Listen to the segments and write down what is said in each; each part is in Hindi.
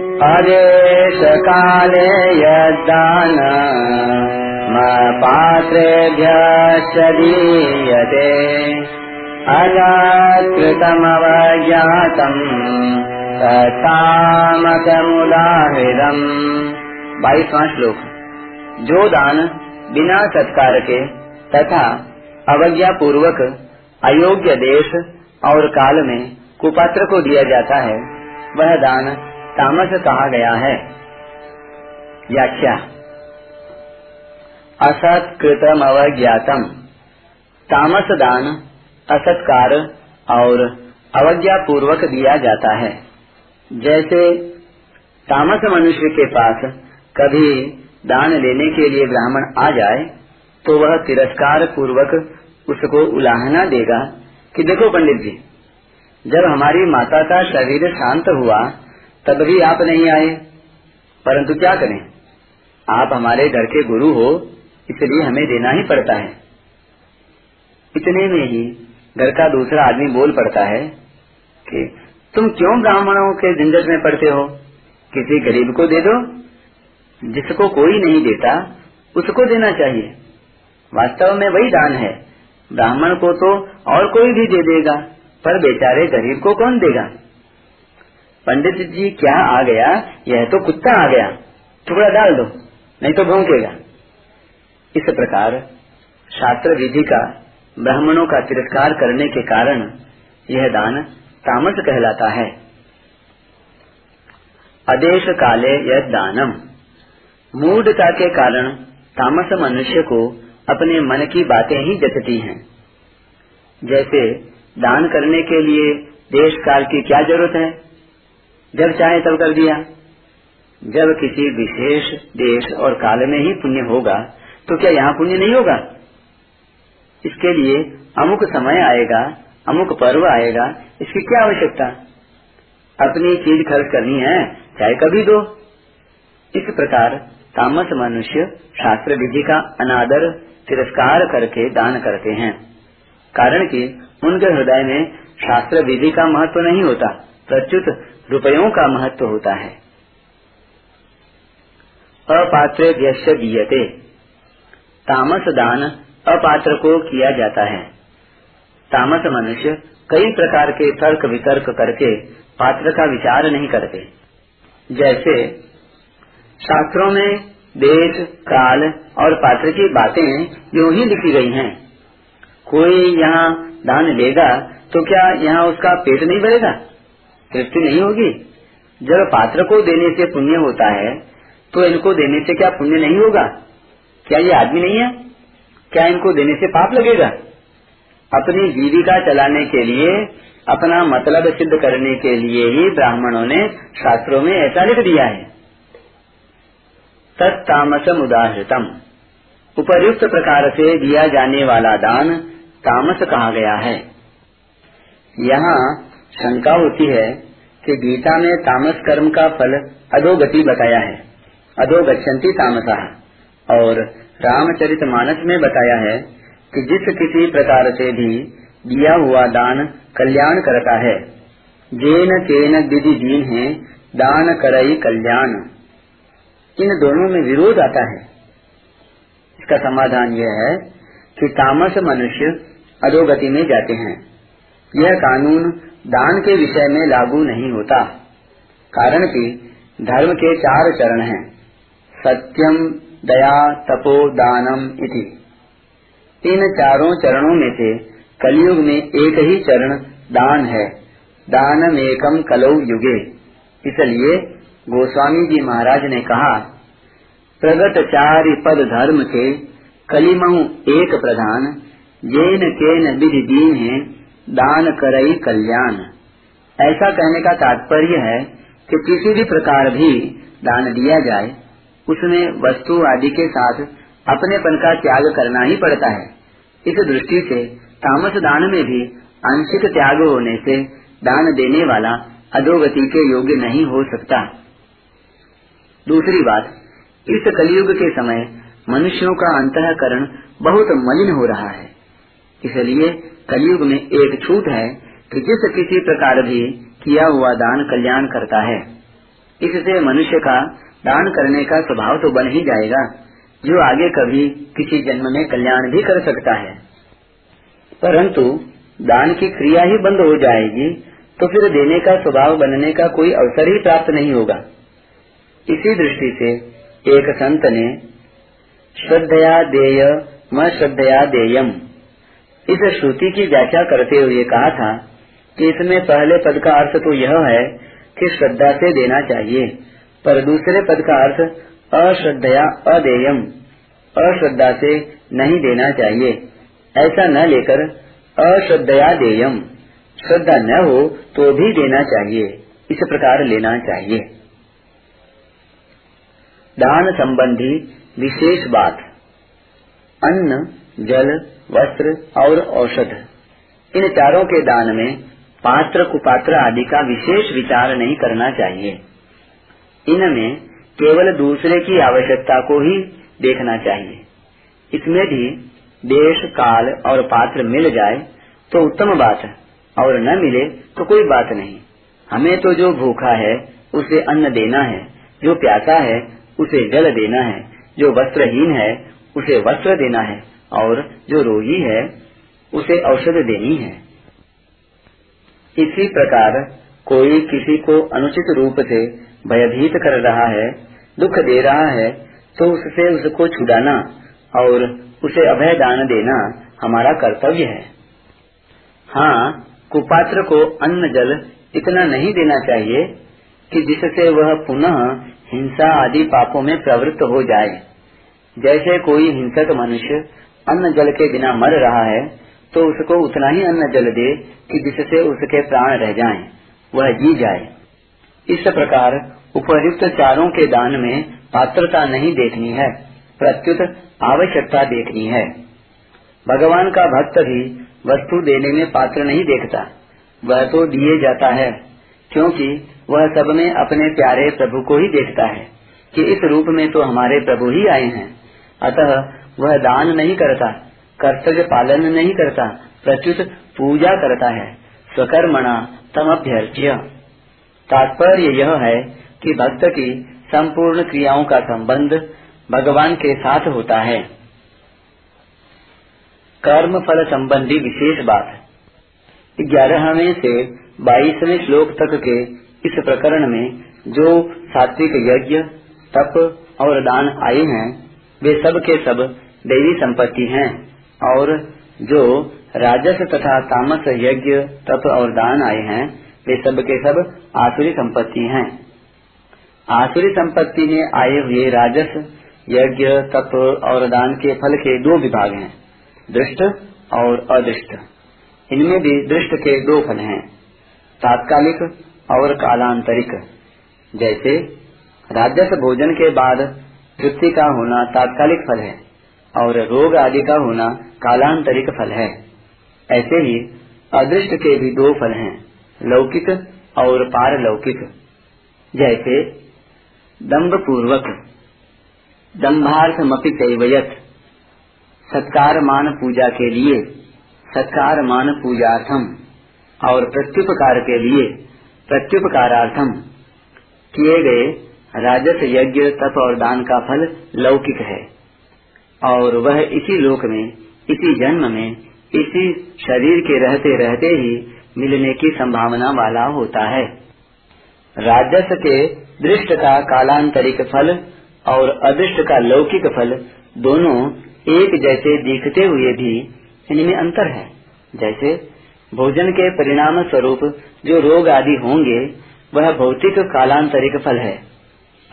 अदेश काले यदान पात्रेभ्यश्च दीयते। अजाकृतमवज्ञातम् तामसमुदाहृदम् बाईसवां श्लोक। जो दान बिना सत्कार के तथा अवज्ञा पूर्वक अयोग्य देश और काल में कुपात्र को दिया जाता है, वह दान तामस कहा गया है। व्याख्या। असत कृतम अवज्ञातम तामस दान असत्कार और अवज्ञा पूर्वक दिया जाता है। जैसे तामस मनुष्य के पास कभी दान लेने के लिए ब्राह्मण आ जाए तो वह तिरस्कार पूर्वक उसको उलाहना देगा कि देखो पंडित जी, जब हमारी माता का शरीर शांत हुआ तब भी आप नहीं आए। परंतु क्या करें? आप हमारे घर के गुरु हो, इसलिए हमें देना ही पड़ता है। इतने में ही घर का दूसरा आदमी बोल पड़ता है कि, तुम क्यों ब्राह्मणों के झंझट में पड़ते हो? किसी गरीब को दे दो। जिसको कोई नहीं देता, उसको देना चाहिए। वास्तव में वही दान है। ब्राह्मण को तो और कोई भी दे देगा, पर बेचारे गरीब को कौन देगा? पंडित जी क्या आ गया? यह तो कुत्ता आ गया। टुकड़ा डाल दो, नहीं तो भोंकेगा। इस प्रकार शास्त्र विधि का, ब्राह्मणों का तिरस्कार करने के कारण यह दान तामस कहलाता है। अदेश काले यह दानम। मूढ़ता के कारण तामस मनुष्य को अपने मन की बातें ही जचती हैं। जैसे दान करने के लिए देश काल की क्या ज़रूरत है? जब चाहे तब कर दिया। जब किसी विशेष देश और काल में ही पुण्य होगा तो क्या यहाँ पुण्य नहीं होगा? इसके लिए अमुक समय आएगा, अमुक पर्व आएगा, इसकी क्या आवश्यकता? अपनी चीज़ खर्च करनी है, चाहे कभी दो। इस प्रकार तामस मनुष्य शास्त्र विधि का अनादर, तिरस्कार करके दान करते हैं। कारण कि उनके हृदय में शास्त्र विधि का महत्व नहीं होता। प्रच्युत रुपयों का महत्व होता है। अपात्र दीयते। तामस दान अपात्र को किया जाता है। तामस मनुष्य कई प्रकार के तर्क वितर्क करके पात्र का विचार नहीं करते। जैसे, शास्त्रों में देश, काल और पात्र की बातें यूँ ही लिखी गई हैं। कोई यहाँ दान लेगा तो क्या यहाँ उसका पेट नहीं भरेगा? तृप्ति नहीं होगी। जब पात्र को देने से पुण्य होता है तो इनको देने से क्या पुण्य नहीं होगा? क्या ये आदमी नहीं है? क्या इनको देने से पाप लगेगा? अपनी जीविका चलाने के लिए, अपना मतलब सिद्ध करने के लिए ही ब्राह्मणों ने शास्त्रों में ऐसा लिख दिया है। तत्तामसम उदाहृतम। उपर्युक्त प्रकार से दिया जाने वाला दान तामस कहा गया है। यहाँ शंका होती है कि गीता में तामस कर्म का फल अधोगति बताया है अधोगछन्ति तामसा। और रामचरित मानस में बताया है कि जिस किसी प्रकार से भी दिया हुआ दान कल्याण करता है, जेन तेन विधि दीन है, दान करई कल्याण। इन दोनों में विरोध आता है। इसका समाधान यह है कि तामस मनुष्य अधोगति में जाते हैं। यह कानून दान के विषय में लागू नहीं होता, कारण कि धर्म के चार चरण हैं, सत्यम, दया, तपो, दानम इति। इन चारों चरणों में से कलयुग में एक ही चरण दान है दानम एकम कलौ युगे। इसलिए गोस्वामी जी महाराज ने कहा प्रगत चारि पद धर्म के कलिमऊ एक प्रधान जेन केन विधि दीन है दान करई कल्याण। ऐसा कहने का तात्पर्य है कि किसी भी प्रकार भी दान दिया जाए, उसमें वस्तु आदि के साथ अपनेपन का त्याग करना ही पड़ता है। इस दृष्टि से तामस दान में भी आंशिक त्याग होने से दान देने वाला अधोगति के योग्य नहीं हो सकता। दूसरी बात, इस कलयुग के समय मनुष्यों का अंतकरण बहुत मलिन हो रहा है। इसलिए कलयुग में एक छूट है कि जिस किसी प्रकार भी किया हुआ दान कल्याण करता है। इससे मनुष्य का दान करने का स्वभाव तो बन ही जाएगा, जो आगे कभी किसी जन्म में कल्याण भी कर सकता है। परंतु दान की क्रिया ही बंद हो जाएगी तो फिर देने का स्वभाव बनने का कोई अवसर ही प्राप्त नहीं होगा। इसी दृष्टि से एक संत ने, श्रद्धया देय, म श्रद्धया देयम। इस श्रुति की व्याख्या करते हुए कहा था कि इसमें पहले पद का अर्थ तो यह है कि श्रद्धा से देना चाहिए, पर दूसरे पद का अर्थ अश्रद्धया अदेयम, अश्रद्धा से नहीं देना चाहिए। ऐसा न लेकर अश्रद्धया देयम, श्रद्धा न हो तो भी देना चाहिए, इस प्रकार लेना चाहिए। दान संबंधी विशेष बात। अन्न जल, वस्त्र और औषध। इन चारों के दान में पात्र, कुपात्र आदि का विशेष विचार नहीं करना चाहिए। इनमें केवल दूसरे की आवश्यकता को ही देखना चाहिए। इसमें भी देश, काल और पात्र मिल जाए तो उत्तम बात है और न मिले तो कोई बात नहीं। हमें तो जो भूखा है, उसे अन्न देना है, जो प्यासा है, उसे जल देना है, जो वस्त्रहीन है, उसे वस्त्र देना है। और जो रोगी है, उसे औषध देनी है। इसी प्रकार कोई किसी को अनुचित रूप से भयभीत कर रहा है, दुख दे रहा है तो उससे उसको छुड़ाना और उसे अभय दान देना हमारा कर्तव्य है। हाँ कुपात्र को अन्न जल इतना नहीं देना चाहिए कि जिससे वह पुनः हिंसा आदि पापों में प्रवृत्त हो जाए। जैसे कोई हिंसक मनुष्य अन्न जल के बिना मर रहा है तो उसको उतना ही अन्न जल दे कि जिससे उसके प्राण रह जाएँ, वह जी जाए। इस प्रकार उपयुक्त चारों के दान में पात्रता नहीं देखनी है प्रत्युत आवश्यकता देखनी है। भगवान का भक्त भी वस्तु देने में पात्र नहीं देखता वह तो दिए जाता है क्योंकि वह सब में अपने प्यारे प्रभु को ही देखता है कि इस रूप में तो हमारे प्रभु ही आए हैं। अतः वह दान नहीं करता, कर्तव्य पालन नहीं करता, प्रत्युत पूजा करता है, स्वकर्मणा तम अभ्यर्थ्य तात्पर्य यह है कि भक्त की संपूर्ण क्रियाओं का संबंध भगवान के साथ होता है। कर्म फल संबंधी विशेष बात। ग्यारहवें से बाईसवें श्लोक तक के इस प्रकरण में जो सात्विक यज्ञ, तप और दान आए हैं, वे सब के सब देवी संपत्ति हैं और जो राजस तथा तामस, यज्ञ, तप और दान आए हैं, वे सब के सब आसुरी संपत्ति हैं। आसुरी संपत्ति में आए हुए राजस, यज्ञ, तप और दान के फल के दो विभाग हैं, दृष्ट और अदृष्ट। इनमें भी दृष्ट के दो फल हैं, तात्कालिक और कालांतरिक। जैसे राजस भोजन के बाद तृप्ति का होना तात्कालिक फल है। और रोग आदि का होना कालांतरिक फल है। ऐसे ही अदृष्ट के भी दो फल हैं, लौकिक और पारलौकिक। जैसे दम्भ पूर्वक दम्भार्थमपि कैवयत सत्कार मान पूजा के लिए सत्कार मान पूजार्थम, और प्रत्युपकार के लिए, प्रत्युपकारार्थम। किए गए राजस यज्ञ, तप और दान का फल लौकिक है। और वह इसी लोक में, इसी जन्म में, इसी शरीर के रहते रहते ही मिलने की संभावना वाला होता है। राजस के दृष्ट का कालांतरिक फल और अदृष्ट का लौकिक फल दोनों एक जैसे दिखते हुए भी इनमें अंतर है। जैसे भोजन के परिणाम स्वरूप जो रोग आदि होंगे, वह भौतिक कालांतरिक फल है।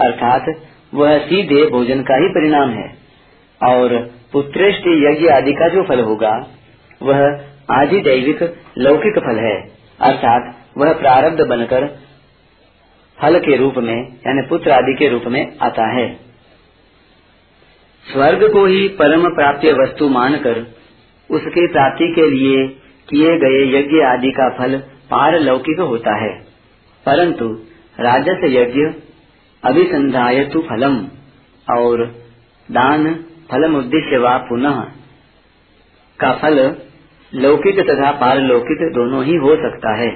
अर्थात वह सीधे भोजन का ही परिणाम है। और पुत्रेष्टि यज्ञ आदि का जो फल होगा, वह आदि दैविक लौकिक फल है। अर्थात वह प्रारब्ध बनकर फल के रूप में, यानी पुत्र आदि के रूप में आता है। स्वर्ग को ही परम प्राप्य वस्तु मानकर उसकी प्राप्ति के लिए किए गए यज्ञ आदि का फल पारलौकिक होता है। परंतु राजस यज्ञ अभिसंधायतु फलम और दान फलम उद्देश्य व पुनः का फल लौकिक तथा पारलौकिक दोनों ही हो सकता है।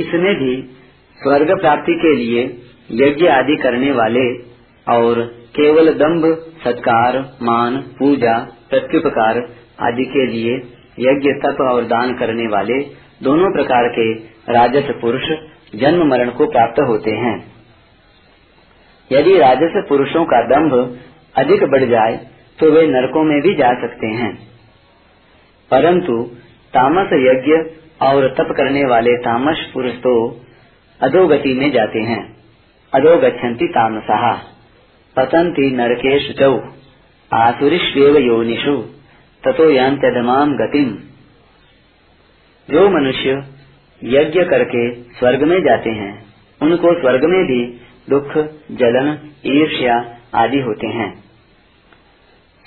इसमें भी स्वर्ग प्राप्ति के लिए यज्ञ आदि करने वाले और केवल दंभ सत्कार, मान, पूजा, प्रत्युपकार आदि के लिए यज्ञ, तप और दान करने वाले दोनों प्रकार के राजस पुरुष जन्म मरण को प्राप्त होते हैं। यदि राजस पुरुषों का दंभ अधिक बढ़ जाए तो वे नरकों में भी जा सकते हैं। परंतु तामस यज्ञ और तप करने वाले तामस पुरुष तो अधोगति में जाते हैं। अधोगछन्ति तामसहा पतंती नरकेश चौ। आसुरीष्वेव योनिषु। ततो यांत्यधमाम गतिम। जो मनुष्य यज्ञ करके स्वर्ग में जाते हैं, उनको स्वर्ग में भी दुख, जलन, ईर्ष्या आदि होते हैं।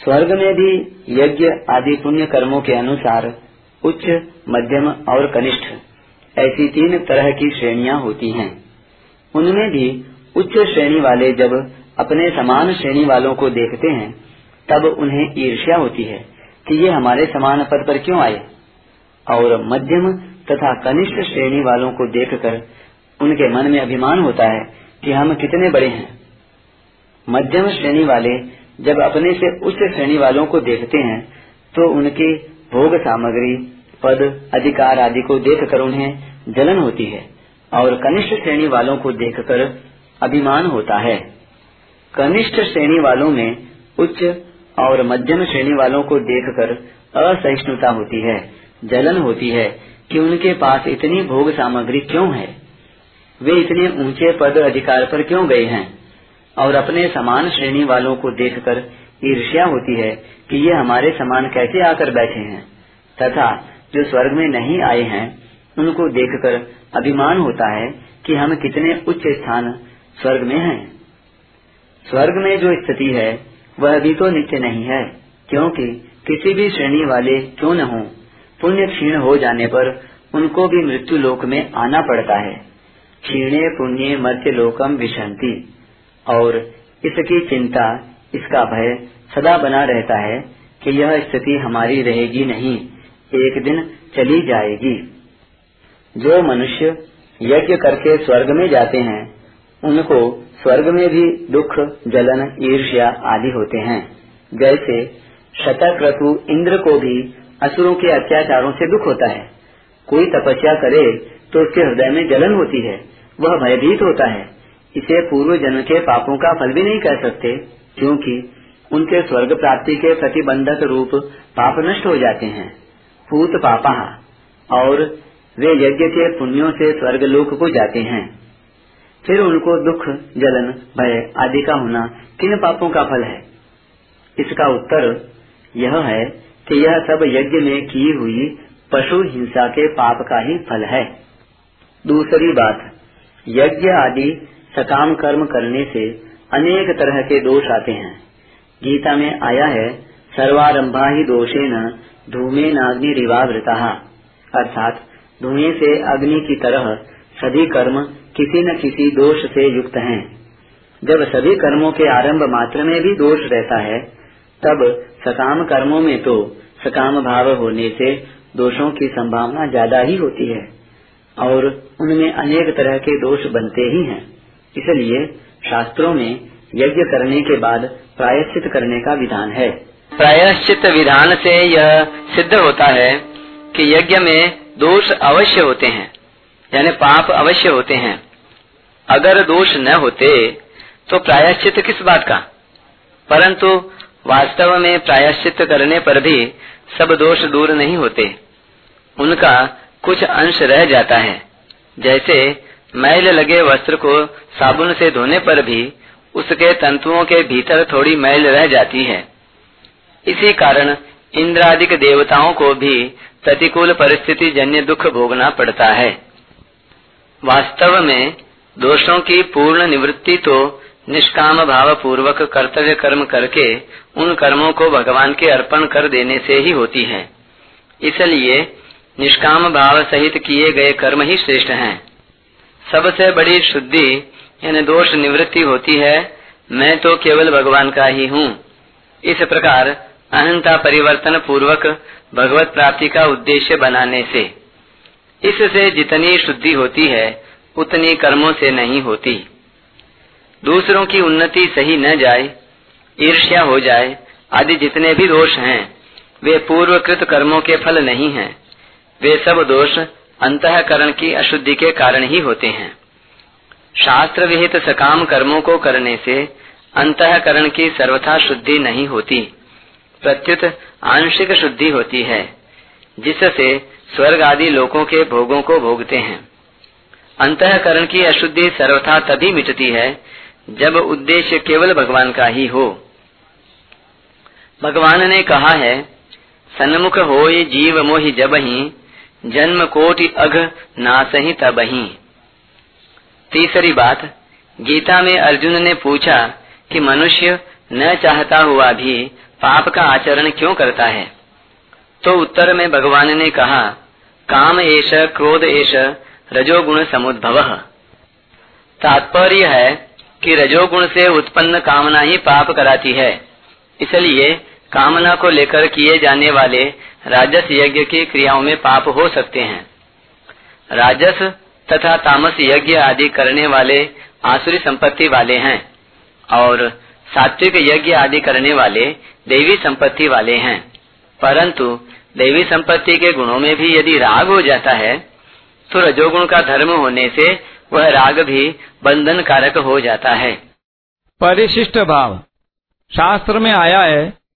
स्वर्ग में भी यज्ञ आदि पुण्य कर्मों के अनुसार उच्च, मध्यम और कनिष्ठ ऐसी तीन तरह की श्रेणियाँ होती हैं। उनमें भी उच्च श्रेणी वाले जब अपने समान श्रेणी वालों को देखते हैं, तब उन्हें ईर्ष्या होती है कि ये हमारे समान पद पर क्यों आए। और मध्यम तथा कनिष्ठ श्रेणी वालों को देखकर उनके मन में अभिमान होता है कि हम कितने बड़े हैं। मध्यम श्रेणी वाले जब अपने से उच्च श्रेणी वालों को देखते हैं तो उनकी भोग सामग्री, पद, अधिकार आदि को देखकर उन्हें जलन होती है और कनिष्ठ श्रेणी वालों को देखकर अभिमान होता है। कनिष्ठ श्रेणी वालों में उच्च और मध्यम श्रेणी वालों को देखकर असहिष्णुता होती है, जलन होती है कि उनके पास इतनी भोग सामग्री क्यों है? वे इतने ऊँचे पद अधिकार पर क्यों गए हैं? और अपने समान श्रेणी वालों को देखकर ईर्ष्या होती है कि ये हमारे समान कैसे आकर बैठे हैं। तथा जो स्वर्ग में नहीं आए हैं, उनको देखकर अभिमान होता है कि हम कितने उच्च स्थान स्वर्ग में हैं। स्वर्ग में जो स्थिति है, वह भी तो नित्य नहीं है, क्योंकि किसी भी श्रेणी वाले क्यों न हो? पुण्य क्षीण हो जाने पर उनको भी मृत्यु लोक में आना पड़ता है। क्षीणे पुण्य मध्य लोकम विशंति। और इसकी चिंता, इसका भय सदा बना रहता है कि यह स्थिति हमारी रहेगी नहीं, एक दिन चली जाएगी। जो मनुष्य यज्ञ करके स्वर्ग में जाते हैं, उनको स्वर्ग में भी दुख, जलन, ईर्ष्या आदि होते हैं। जैसे शतक ऋतु इंद्र को भी असुरों के अत्याचारों से दुख होता है। कोई तपस्या करे तो उसके हृदय में जलन होती है, वह भयभीत होता है। इसे पूर्व जन्म के पापों का फल भी नहीं कह सकते, क्योंकि उनके स्वर्ग प्राप्ति के प्रतिबंधक रूप पाप नष्ट हो जाते हैं। पूत पापा, और वे यज्ञ के पुण्यों से स्वर्ग लोक को जाते हैं। फिर उनको दुख, जलन, भय आदि का होना किन पापों का फल है? इसका उत्तर यह है कि यह सब यज्ञ में की हुई पशु हिंसा के पाप का ही फल है। दूसरी बात, यज्ञ आदि सकाम कर्म करने से अनेक तरह के दोष आते हैं। गीता में आया है, सर्वारंभा ही दोषे न धूमे नाग्नि रिवावृता। अर्थात धुएँ से अग्नि की तरह सभी कर्म किसी न किसी दोष से युक्त हैं। जब सभी कर्मों के आरंभ मात्र में भी दोष रहता है, तब सकाम कर्मों में तो सकाम भाव होने से दोषों की संभावना ज़्यादा ही होती है, और उनमें अनेक तरह के दोष बनते ही हैं। इसलिए शास्त्रों में यज्ञ करने के बाद प्रायश्चित करने का विधान है। प्रायश्चित विधान से यह सिद्ध होता है कि यज्ञ में दोष अवश्य होते हैं, यानी पाप अवश्य होते हैं। अगर दोष न होते तो प्रायश्चित किस बात का? परंतु वास्तव में प्रायश्चित करने पर भी सब दोष दूर नहीं होते। उनका कुछ अंश रह जाता है, जैसे मैल लगे वस्त्र को साबुन से धोने पर भी उसके तंतुओं के भीतर थोड़ी मैल रह जाती है। इसी कारण इंद्रादिक देवताओं को भी प्रतिकूल परिस्थिति जन्य दुख भोगना पड़ता है। वास्तव में दोषों की पूर्ण निवृत्ति तो निष्काम भाव पूर्वक कर्तव्य कर्म करके उन कर्मों को भगवान के अर्पण कर देने से ही होती है। इसलिए निष्काम भाव सहित किए गए कर्म ही श्रेष्ठ हैं। सबसे बड़ी शुद्धि, यानी दोष निवृत्ति होती है, मैं तो केवल भगवान का ही हूँ। इस प्रकार अहंता परिवर्तन पूर्वक भगवत प्राप्ति का उद्देश्य बनाने से। इससे जितनी शुद्धि होती है, उतनी कर्मों से नहीं होती। दूसरों की उन्नति सही न जाए, ईर्ष्या हो जाए, आदि जितने भी दोष हैं, वे पूर्वकृत कर्मों के फल नहीं हैं। वे सब दोष अंतकरण की अशुद्धि के कारण ही होते हैं। शास्त्र विहित सकाम कर्मों को करने से अंतकरण की सर्वथा शुद्धि नहीं होती। प्रत्युत आंशिक शुद्धि होती है, जिससे स्वर्ग आदि लोकों के भोगों को भोगते हैं। अंतकरण की अशुद्धि सर्वथा तभी मिटती है, जब उद्देश्य केवल भगवान का ही हो। भगवान ने कहा है, सन्मुख हो जीव मोहि जब ही जन्म कोटि अघ नासही तबही तीसरी बात, गीता में अर्जुन ने पूछा कि मनुष्य न चाहता हुआ भी पाप का आचरण क्यों करता है? तो उत्तर में भगवान ने कहा, काम एश क्रोध एश रजोगुण समुद्भव। तात्पर्य है कि रजोगुण से उत्पन्न कामना ही पाप कराती है। इसलिए कामना को लेकर किए जाने वाले राजस यज्ञ की क्रियाओं में पाप हो सकते हैं। राजस तथा तामस यज्ञ आदि करने वाले आसुरी संपत्ति वाले हैं और सात्विक यज्ञ आदि करने वाले देवी संपत्ति वाले हैं। परंतु देवी संपत्ति के गुणों में भी यदि राग हो जाता है तो रजोगुण का धर्म होने से वह राग भी बंधन कारक हो जाता है। परिशिष्ट भाव। शास्त्र में आया है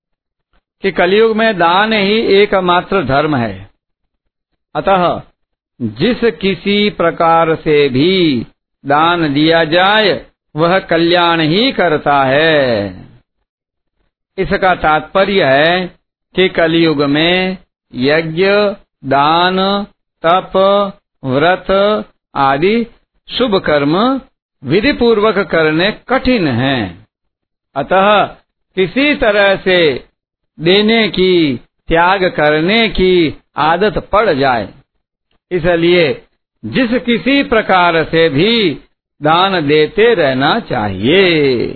कि कलयुग में दान ही एकमात्र धर्म है। अतः जिस किसी प्रकार से भी दान दिया जाए, वह कल्याण ही करता है। इसका तात्पर्य है कि कलयुग में यज्ञ, दान, तप, व्रत आदि शुभ कर्म विधि पूर्वक करने कठिन हैं। अतः किसी तरह से देने की, त्याग करने की आदत पड़ जाए। इसलिए जिस किसी प्रकार से भी दान देते रहना चाहिए।